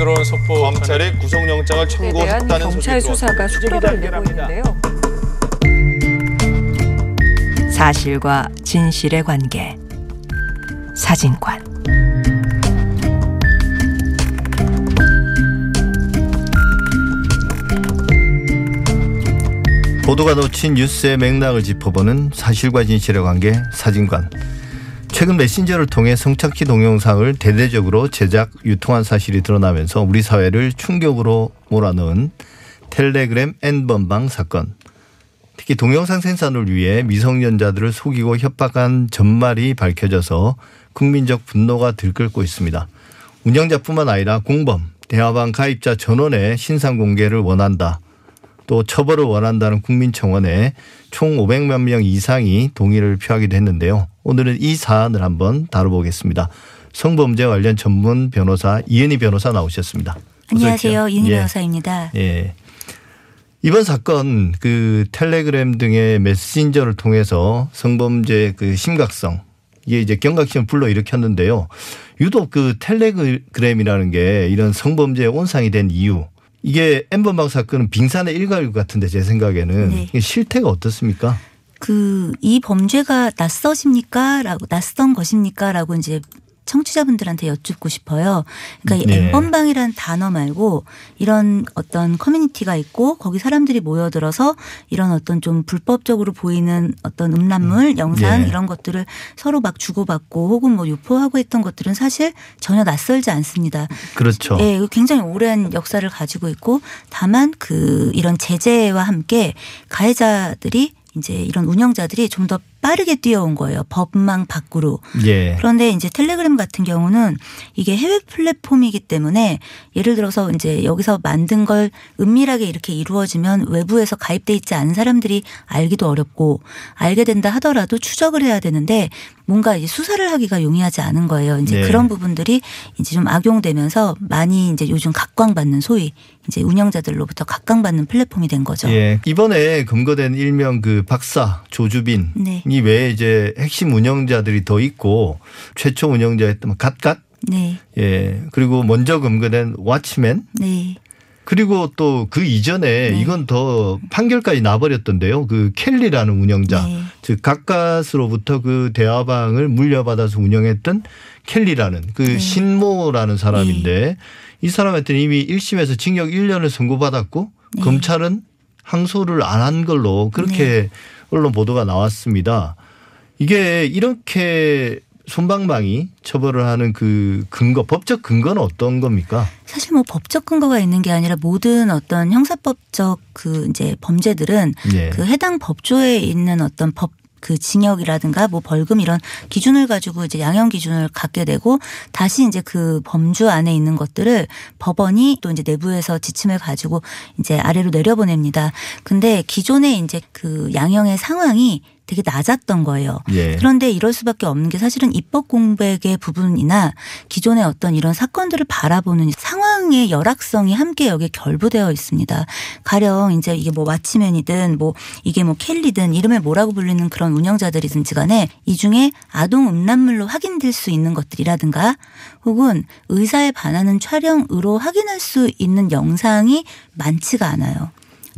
들어온 속보 검찰이 구속영장을 청구했다는 소식이 수사가 속도를 내고 있는데요. 사실과 진실의 관계 사진관 보도가 놓친 뉴스의 맥락을 짚어보는 사실과 진실의 관계 사진관. 최근 메신저를 통해 성착취 동영상을 대대적으로 제작, 유통한 사실이 드러나면서 우리 사회를 충격으로 몰아넣은 텔레그램 N번방 사건. 특히 동영상 생산을 위해 미성년자들을 속이고 협박한 전말이 밝혀져서 국민적 분노가 들끓고 있습니다. 운영자뿐만 아니라 공범, 대화방 가입자 전원의 신상 공개를 원한다. 또 처벌을 원한다는 국민청원에 총 500만 명 이상이 동의를 표하기도 했는데요. 오늘은 이 사안을 한번 다뤄보겠습니다. 성범죄 관련 전문 변호사 이은희 변호사 나오셨습니다. 안녕하세요. 윤희 예. 변호사입니다. 예. 이번 사건 그 텔레그램 등의 메신저를 통해서 성범죄 그 심각성 이게 이제 경각심을 불러일으켰는데요. 유독 그 텔레그램이라는 게 이런 성범죄의 온상이 된 이유 이게 엠번방 사건은 빙산의 일각일 것 같은데 제 생각에는 네. 실태가 어떻습니까? 그 이 범죄가 낯서십니까?라고 낯선 것입니까?라고 이제 청취자분들한테 여쭙고 싶어요. 그러니까 이 네. 엠번방이라는 단어 말고 이런 어떤 커뮤니티가 있고 거기 사람들이 모여들어서 이런 어떤 좀 불법적으로 보이는 어떤 음란물, 영상 예. 이런 것들을 서로 막 주고받고 혹은 뭐 유포하고 했던 것들은 사실 전혀 낯설지 않습니다. 그렇죠. 예, 이거 굉장히 오랜 역사를 가지고 있고 다만 그 이런 제재와 함께 가해자들이 이제 이런 운영자들이 좀 더 빠르게 뛰어온 거예요. 법망 밖으로. 예. 그런데 이제 텔레그램 같은 경우는 이게 해외 플랫폼이기 때문에 예를 들어서 이제 여기서 만든 걸 은밀하게 이렇게 이루어지면 외부에서 가입돼 있지 않은 사람들이 알기도 어렵고 알게 된다 하더라도 추적을 해야 되는데 뭔가 이제 수사를 하기가 용이하지 않은 거예요. 이제 네. 그런 부분들이 이제 좀 악용되면서 많이 이제 요즘 각광받는 소위 이제 운영자들로부터 각광받는 플랫폼이 된 거죠. 예. 이번에 검거된 일명 그 박사 조주빈 네. 이 외에 이제 핵심 운영자들이 더 있고 최초 운영자였던 갓갓 네. 예. 그리고 먼저 검거된 왓치맨 네. 그리고 또 그 이전에 네. 이건 더 판결까지 나버렸던데요. 그 켈리라는 운영자. 네. 즉 각갓으로부터 그 대화방을 물려받아서 운영했던 켈리라는 그 네. 신모라는 사람인데 이 사람한테는 이미 1심에서 징역 1년을 선고받았고 네. 검찰은 항소를 안 한 걸로 그렇게 언론 보도가 나왔습니다. 이게 이렇게 손방망이 처벌을 하는 그 근거, 법적 근거는 어떤 겁니까? 사실 뭐 법적 근거가 있는 게 아니라 모든 어떤 형사법적 그 이제 범죄들은 예. 그 해당 법조에 있는 어떤 법 그 징역이라든가 뭐 벌금 이런 기준을 가지고 이제 양형 기준을 갖게 되고 다시 이제 그 범주 안에 있는 것들을 법원이 또 이제 내부에서 지침을 가지고 이제 아래로 내려보냅니다. 근데 기존에 이제 그 양형의 상황이 되게 낮았던 거예요. 예. 그런데 이럴 수밖에 없는 게 사실은 입법 공백의 부분이나 기존의 어떤 이런 사건들을 바라보는 상황의 열악성이 함께 여기에 결부되어 있습니다. 가령 이제 이게 뭐 왓치맨이든 뭐 이게 뭐 켈리든 이름을 뭐라고 불리는 그런 운영자들이든지 간에 이 중에 아동 음란물로 확인될 수 있는 것들이라든가 혹은 의사에 반하는 촬영으로 확인할 수 있는 영상이 많지가 않아요.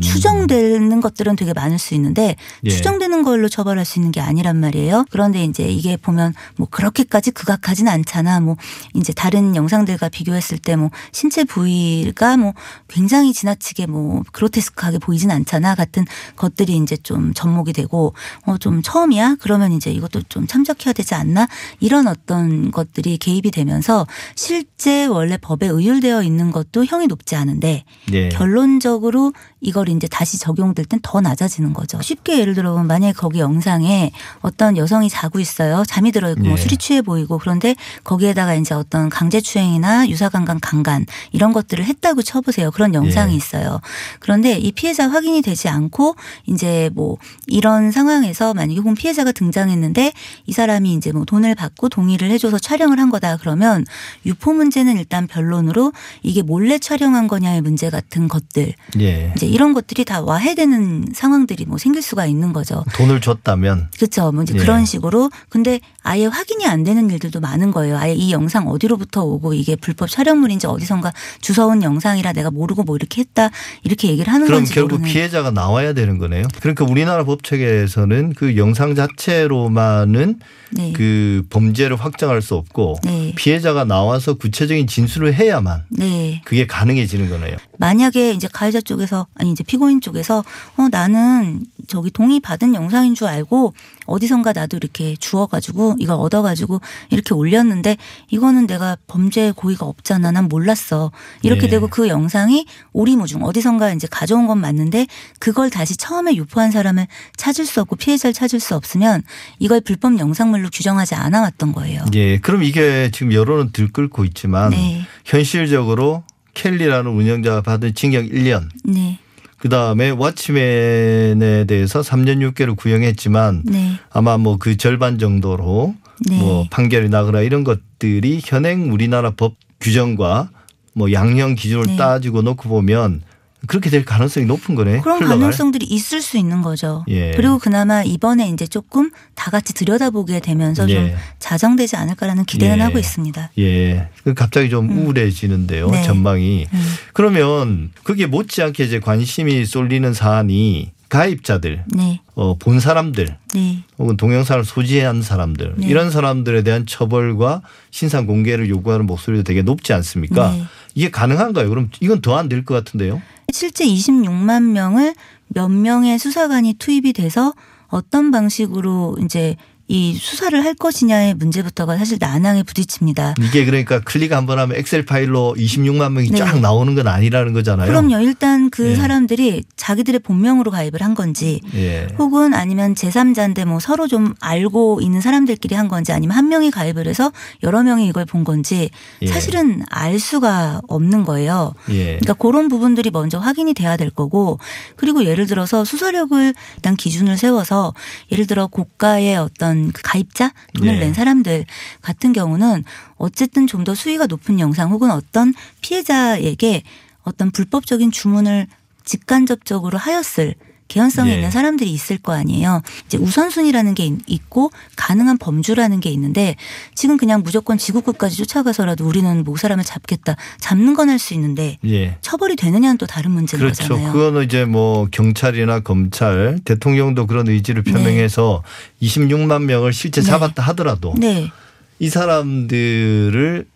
추정되는 것들은 되게 많을 수 있는데 예. 추정되는 걸로 처벌할 수 있는 게 아니란 말이에요. 그런데 이제 이게 보면 뭐 그렇게까지 극악하진 않잖아. 뭐 이제 다른 영상들과 비교했을 때 뭐 신체 부위가 뭐 굉장히 지나치게 뭐 그로테스크하게 보이진 않잖아. 같은 것들이 이제 좀 접목이 되고 어 좀 처음이야. 그러면 이제 이것도 좀 참작해야 되지 않나? 이런 어떤 것들이 개입이 되면서 실제 원래 법에 의율되어 있는 것도 형이 높지 않은데 예. 결론적으로 이걸 이제 다시 적용될 땐 더 낮아지는 거죠. 쉽게 예를 들어 보면 만약에 거기 영상에 어떤 여성이 자고 있어요. 잠이 들어 있고 뭐 예. 술이 취해 보이고 그런데 거기에다가 이제 어떤 강제추행이나 유사강간 강간 이런 것들을 했다고 쳐보세요. 그런 영상이 예. 있어요. 그런데 이 피해자 확인이 되지 않고 이제 뭐 이런 상황에서 만약에 혹은 피해자가 등장했는데 이 사람이 이제 뭐 돈을 받고 동의를 해줘서 촬영을 한 거다 그러면 유포 문제는 일단 변론으로 이게 몰래 촬영한 거냐의 문제 같은 것들 예. 이제 이런 것들이 다 와해되는 상황들이 뭐 생길 수가 있는 거죠. 돈을 줬다면 그렇죠. 뭐 이제 예. 그런 식으로 근데 아예 확인이 안 되는 일들도 많은 거예요. 아예 이 영상 어디로부터 오고 이게 불법 촬영물인지 어디선가 주워온 영상이라 내가 모르고 뭐 이렇게 했다 이렇게 얘기를 하는 그럼 건지 결국 모르는. 피해자가 나와야 되는 거네요. 그러니까 우리나라 법칙에서는 그 영상 자체로만은 네. 그 범죄를 확정할 수 없고 네. 피해자가 나와서 구체적인 진술을 해야만 네. 그게 가능해지는 거네요. 만약에 이제 가해자 쪽에서 아니 이제 피고인 쪽에서 어 나는 저기 동의 받은 영상인 줄 알고 어디선가 나도 이렇게 주워가지고 이걸 얻어가지고 이렇게 올렸는데 이거는 내가 범죄 고의가 없잖아 난 몰랐어 이렇게 네. 되고 그 영상이 오리무중 어디선가 이제 가져온 건 맞는데 그걸 다시 처음에 유포한 사람을 찾을 수 없고 피해자를 찾을 수 없으면 이걸 불법 영상물로 규정하지 않아 왔던 거예요. 예. 그럼 이게 지금 여론은 들끓고 있지만 네. 현실적으로 켈리라는 운영자가 받은 징역 1년 네. 그 다음에 왓치맨에 대해서 3년 6개를 구형했지만 네. 아마 뭐 그 절반 정도로 네. 뭐 판결이 나거나 이런 것들이 현행 우리나라 법 규정과 뭐 양형 기준을 네. 따지고 놓고 보면 그렇게 될 가능성이 높은 거네. 그런 흘러갈. 가능성들이 있을 수 있는 거죠. 예. 그리고 그나마 이번에 이제 조금 다 같이 들여다보게 되면서 좀 예. 자정되지 않을까라는 기대는 예. 하고 있습니다. 예. 그 갑자기 좀 우울해지는데요. 네. 전망이. 음. 그러면 그게 못지않게 이제 관심이 쏠리는 사안이 가입자들, 네, 어, 본 사람들 네, 혹은 동영상을 소지한 사람들 네. 이런 사람들에 대한 처벌과 신상 공개를 요구하는 목소리도 되게 높지 않습니까? 네. 이게 가능한가요? 그럼 이건 더 안 될 것 같은데요. 실제 26만 명을 몇 명의 수사관이 투입이 돼서 어떤 방식으로 이제 이 수사를 할 것이냐의 문제부터가 사실 난항에 부딪힙니다. 이게 그러니까 클릭 한 번 하면 엑셀 파일로 26만 명이 네. 쫙 나오는 건 아니라는 거잖아요. 그럼요. 일단 그 예. 사람들이 자기들의 본명으로 가입을 한 건지 예. 혹은 아니면 제3자인데 뭐 서로 좀 알고 있는 사람들끼리 한 건지 아니면 한 명이 가입을 해서 여러 명이 이걸 본 건지 예. 사실은 알 수가 없는 거예요. 예. 그러니까 그런 부분들이 먼저 확인이 돼야 될 거고 그리고 예를 들어서 수사력을 일단 기준을 세워서 예를 들어 고가의 어떤 그 가입자 돈을 예. 낸 사람들 같은 경우는 어쨌든 좀 더 수위가 높은 영상 혹은 어떤 피해자에게 어떤 불법적인 주문을 직간접적으로 하였을 개연성이 예. 있는 사람들이 있을 거 아니에요. 이제 우선순위라는 게 있- 있고 가능한 범주라는 게 있는데 지금 그냥 무조건 지구끝까지 쫓아가서라도 우리는 뭐 사람을 잡겠다. 잡는 건 할 수 있는데 예. 처벌이 되느냐는 또 다른 문제인 그렇죠. 거잖아요. 그거는 이제 뭐 경찰이나 검찰, 대통령도 그런 의지를 표명해서 26만 명을 실제 네. 잡았다 하더라도 네, 이 사람들을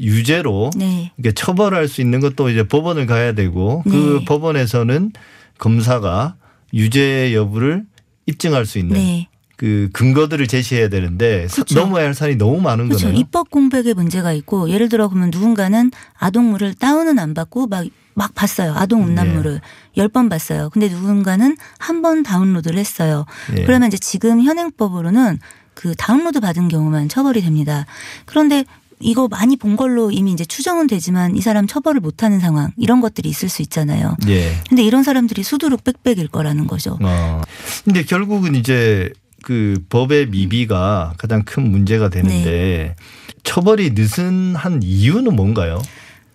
유죄로 네, 처벌할 수 있는 것도 이제 법원을 가야 되고 그 네. 법원에서는 검사가 유죄 여부를 입증할 수 있는 네. 그 근거들을 제시해야 되는데 사- 그렇죠. 넘어야 할 산이 너무 많은 그렇죠. 거네요. 입법 공백에 문제가 있고 예를 들어 그러면 누군가는 아동물을 다운은 안 받고 막 막 봤어요. 아동 음란물을 네. 열번 봤어요. 근데 누군가는 한 번 다운로드를 했어요. 예. 그러면 이제 지금 현행법으로는 그 다운로드 받은 경우만 처벌이 됩니다. 그런데 이거 많이 본 걸로 이미 이제 추정은 되지만 이 사람 처벌을 못 하는 상황 이런 것들이 있을 수 있잖아요. 예. 근데 이런 사람들이 수두룩 빽빽일 거라는 거죠. 어. 근데 결국은 이제 그 법의 미비가 가장 큰 문제가 되는데 네. 처벌이 늦은 한 이유는 뭔가요?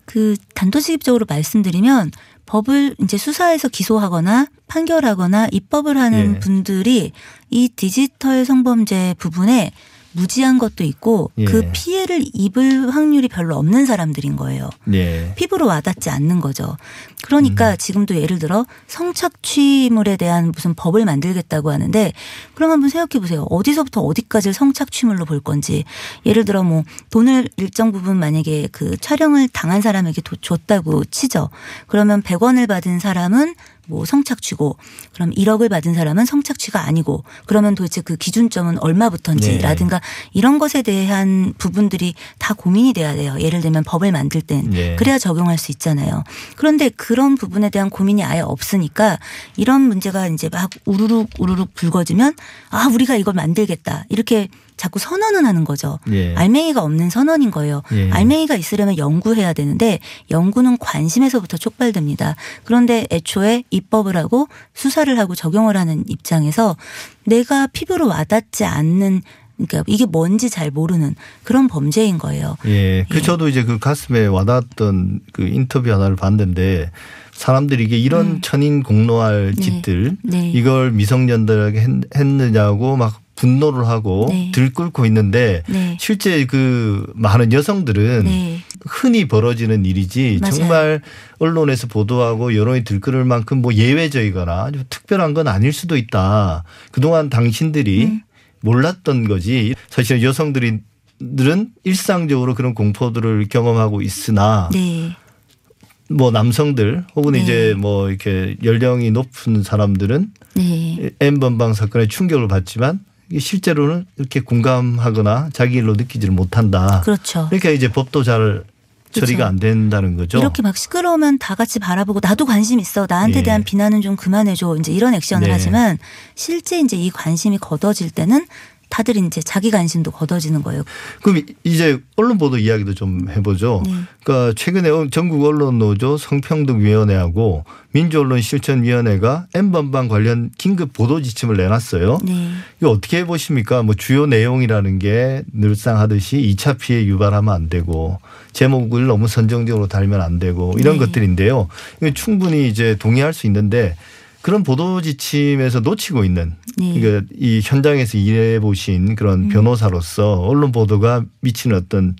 그 단도직입적으로 말씀드리면 법을 이제 수사에서 기소하거나 판결하거나 입법을 하는 예. 분들이 이 디지털 성범죄 부분에 무지한 것도 있고 예. 그 피해를 입을 확률이 별로 없는 사람들인 거예요. 예. 피부로 와닿지 않는 거죠. 그러니까 음. 지금도 예를 들어 성착취물에 대한 무슨 법을 만들겠다고 하는데 그럼 한번 생각해 보세요. 어디서부터 어디까지를 성착취물로 볼 건지. 예를 들어 뭐 돈을 일정 부분 만약에 그 촬영을 당한 사람에게 도- 줬다고 치죠. 그러면 100원을 받은 사람은 뭐 성착취고 그럼 1억을 받은 사람은 성착취가 아니고 그러면 도대체 그 기준점은 얼마부터인지라든가 이런 것에 대한 부분들이 다 고민이 돼야 돼요. 예를 들면 법을 만들 땐 네. 그래야 적용할 수 있잖아요. 그런데 그런 부분에 대한 고민이 아예 없으니까 이런 문제가 이제 막 우르륵 우르륵 불거지면 아 우리가 이걸 만들겠다 이렇게 자꾸 선언은 하는 거죠. 예. 알맹이가 없는 선언인 거예요. 예. 알맹이가 있으려면 연구해야 되는데 연구는 관심에서부터 촉발됩니다. 그런데 애초에 입법을 하고 수사를 하고 적용을 하는 입장에서 내가 피부로 와닿지 않는 그러니까 이게 뭔지 잘 모르는 그런 범죄인 거예요. 예. 그 예. 저도 이제 그 가슴에 와닿았던 그 인터뷰 하나를 봤는데 사람들이 이게 이런 음. 천인 공로할 네. 짓들 네. 이걸 미성년들에게 했, 했느냐고 막 분노를 하고 네. 들끓고 있는데 네. 실제 그 많은 여성들은 네. 흔히 벌어지는 일이지 맞아요. 정말 언론에서 보도하고 여론이 들끓을 만큼 뭐 예외적이거나 아주 특별한 건 아닐 수도 있다. 그동안 당신들이 음. 몰랐던 거지. 사실 여성들이 들은 일상적으로 그런 공포들을 경험하고 있으나 네. 뭐 남성들 혹은 네. 이제 뭐 이렇게 연령이 높은 사람들은 네. N번방 사건에 충격을 받지만 실제로는 이렇게 공감하거나 자기 일로 느끼지를 못한다. 그렇죠. 그러니까 이제 법도 잘 처리가 그렇죠. 안 된다는 거죠. 이렇게 막 시끄러우면 다 같이 바라보고 나도 관심 있어. 나한테 예. 대한 비난은 좀 그만해줘. 이제 이런 액션을 네. 하지만 실제 이제 이 관심이 걷어질 때는 다들 이제 자기 관심도 걷어지는 거예요. 그럼 이제 언론 보도 이야기도 좀 해보죠. 네. 그러니까 최근에 전국 언론 노조 성평등위원회하고 민주언론실천위원회가 N번방 관련 긴급 보도 지침을 내놨어요. 네. 이거 어떻게 보십니까? 뭐 주요 내용이라는 게 늘상 하듯이 2차 피해 유발하면 안 되고 제목을 너무 선정적으로 달면 안 되고 이런 네. 것들인데요. 이거 충분히 이제 동의할 수 있는데 그런 보도 지침에서 놓치고 있는 네. 그러니까 이 현장에서 일해 보신 그런 음. 변호사로서 언론 보도가 미치는 어떤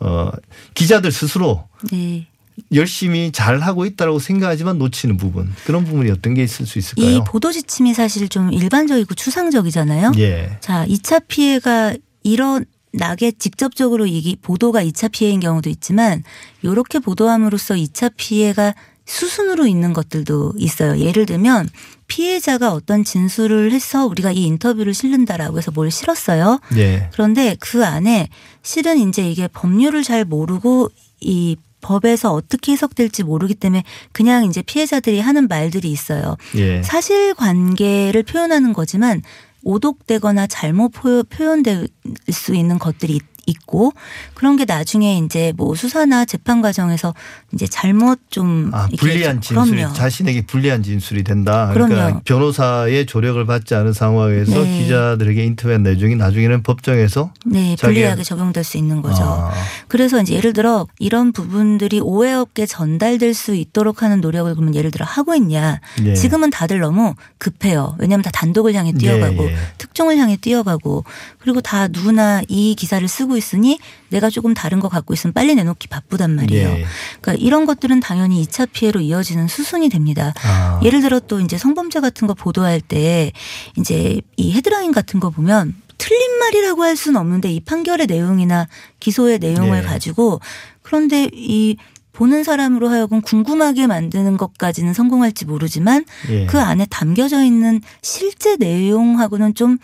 어 기자들 스스로 네. 열심히 잘 하고 있다라고 생각하지만 놓치는 부분 그런 부분이 어떤 게 있을 수이 있을까요? 보도 지침이 사실 좀 일반적이고 추상적이잖아요. 예. 자, 2차 피해가 일어나게 직접적으로 이게 보도가 2차 피해인 경우도 있지만 요렇게 보도함으로써 2차 피해가 수순으로 있는 것들도 있어요. 예를 들면 피해자가 어떤 진술을 해서 우리가 이 인터뷰를 실른다라고 해서 뭘 실었어요. 예. 그런데 그 안에 실은 이제 이게 법률을 잘 모르고 이 법에서 어떻게 해석될지 모르기 때문에 그냥 이제 피해자들이 하는 말들이 있어요. 예. 사실 관계를 표현하는 거지만 오독되거나 잘못 포- 표현될 수 있는 것들이 있- 있고 그런 게 나중에 이제 뭐 수사나 재판 과정에서 이제 잘못 좀 아, 불리한 좀- 진술이 그럼요. 자신에게 불리한 진술이 된다. 그러니까 그럼요. 변호사의 조력을 받지 않은 상황에서 네. 기자들에게 인터뷰한 내용이 나중에는 법정에서 네, 불리하게 적용될 수 있는 거죠. 아, 그래서 이제 예를 들어 이런 부분들이 오해 없게 전달될 수 있도록 하는 노력을 그러면 예를 들어 하고 있냐. 예. 지금은 다들 너무 급해요. 왜냐하면 다 단독을 향해 뛰어가고 예, 예. 특종을 향해 뛰어가고 그리고 다 누구나 이 기사를 쓰고 있으니 내가 조금 다른 거 갖고 있으면 빨리 내놓기 바쁘단 말이에요. 예. 그러니까 이런 것들은 당연히 2차 피해로 이어지는 수순이 됩니다. 아. 예를 들어 또 이제 성범죄 같은 거 보도할 때 이제 이 헤드라인 같은 거 보면 틀린 말이라고 할 수는 없는데 이 판결의 내용이나 기소의 내용을 네. 가지고 그런데 이 보는 사람으로 하여금 궁금하게 만드는 것까지는 성공할지 모르지만 예. 그 안에 담겨져 있는 실제 내용하고는 좀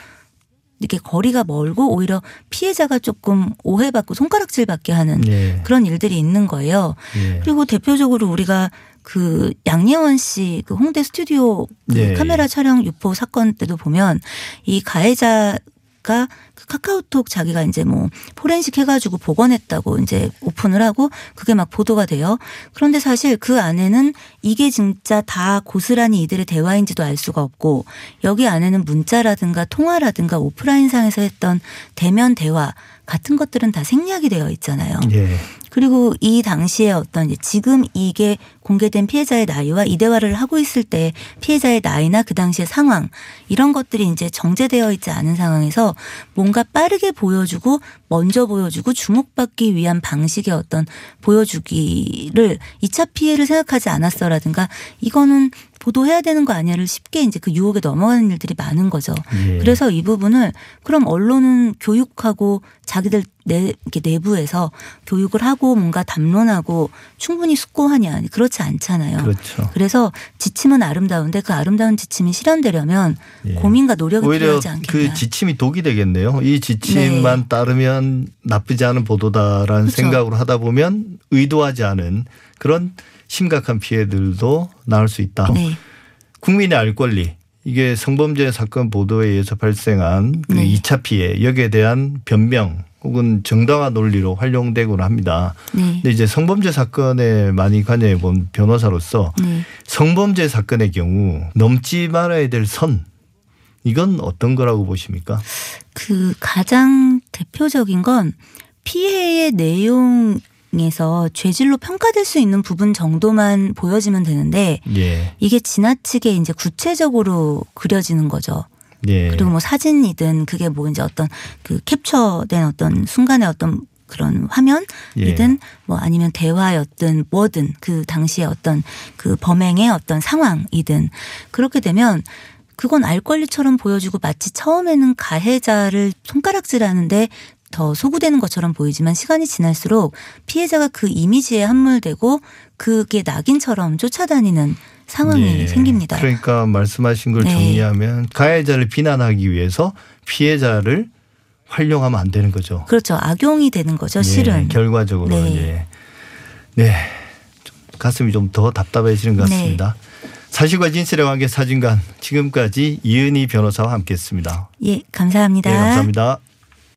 이렇게 거리가 멀고 오히려 피해자가 조금 오해받고 손가락질 받게 하는 예. 그런 일들이 있는 거예요. 예. 그리고 대표적으로 우리가 그 양예원 씨 그 홍대 스튜디오 그 예, 카메라 예. 촬영 유포 사건 때도 보면 이 가해자 가그 카카오톡 자기가 이제 뭐 포렌식 해가지고 복원했다고 이제 오픈을 하고 그게 막 보도가 돼요. 그런데 사실 그 안에는 이게 진짜 다 고스란히 이들의 대화인지도 알 수가 없고 여기 안에는 문자라든가 통화라든가 오프라인상에서 했던 대면 대화 같은 것들은 다 생략이 되어 있잖아요. 예. 그리고 이 당시에 어떤 지금 이게 공개된 피해자의 나이와 이 대화를 하고 있을 때 피해자의 나이나 그 당시의 상황 이런 것들이 이제 정제되어 있지 않은 상황에서 뭔가 빠르게 보여주고 먼저 보여주고 주목받기 위한 방식의 어떤 보여주기를 2차 피해를 생각하지 않았어라든가 이거는 보도해야 되는 거 아니야를 쉽게 이제 그 유혹에 넘어가는 일들이 많은 거죠. 예. 그래서 이 부분을 그럼 언론은 교육하고 자기들 내 이렇게 내부에서 교육을 하고 뭔가 담론하고 충분히 숙고하냐 그렇지 않잖아요. 그렇죠. 그래서 지침은 아름다운데 그 아름다운 지침이 실현되려면 예. 고민과 노력이 필요하지 않겠냐. 그 지침이 독이 되겠네요. 이 지침만 네. 따르면 나쁘지 않은 보도다라는 그렇죠. 생각으로 하다 보면 의도하지 않은 그런 심각한 피해들도 나올 수 있다. 네. 국민의 알 권리 이게 성범죄 사건 보도에 의해서 발생한 그 네. 2차 피해 여기에 대한 변명 혹은 정당화 논리로 활용되곤 합니다. 네. 근데 이제 성범죄 사건에 많이 관여해 본 변호사로서 네. 성범죄 사건의 경우 넘지 말아야 될 선 이건 어떤 거라고 보십니까? 그 가장 대표적인 건 피해의 내용 에서 죄질로 평가될 수 있는 부분 정도만 보여지면 되는데 예. 이게 지나치게 이제 구체적으로 그려지는 거죠. 예. 그리고 뭐 사진이든 그게 뭐 이제 어떤 그 캡처된 어떤 순간의 어떤 그런 화면이든 뭐 아니면 대화였든 뭐든 그 당시에 어떤 그 범행의 어떤 상황이든 그렇게 되면 그건 알 권리처럼 보여지고 마치 처음에는 가해자를 손가락질하는데 더 소구되는 것처럼 보이지만 시간이 지날수록 피해자가 그 이미지에 함몰되고 그게 낙인처럼 쫓아다니는 상황이 예. 생깁니다. 그러니까 말씀하신 걸 네. 정리하면 가해자를 비난하기 위해서 피해자를 활용하면 안 되는 거죠. 그렇죠. 악용이 되는 거죠. 예, 실은. 결과적으로 네. 예. 네. 좀 가슴이 좀 더 답답해지는 것 네. 같습니다. 사실과 진실의 관계 사진관 지금까지 이은희 변호사와 함께했습니다. 예, 감사합니다. 네, 감사합니다.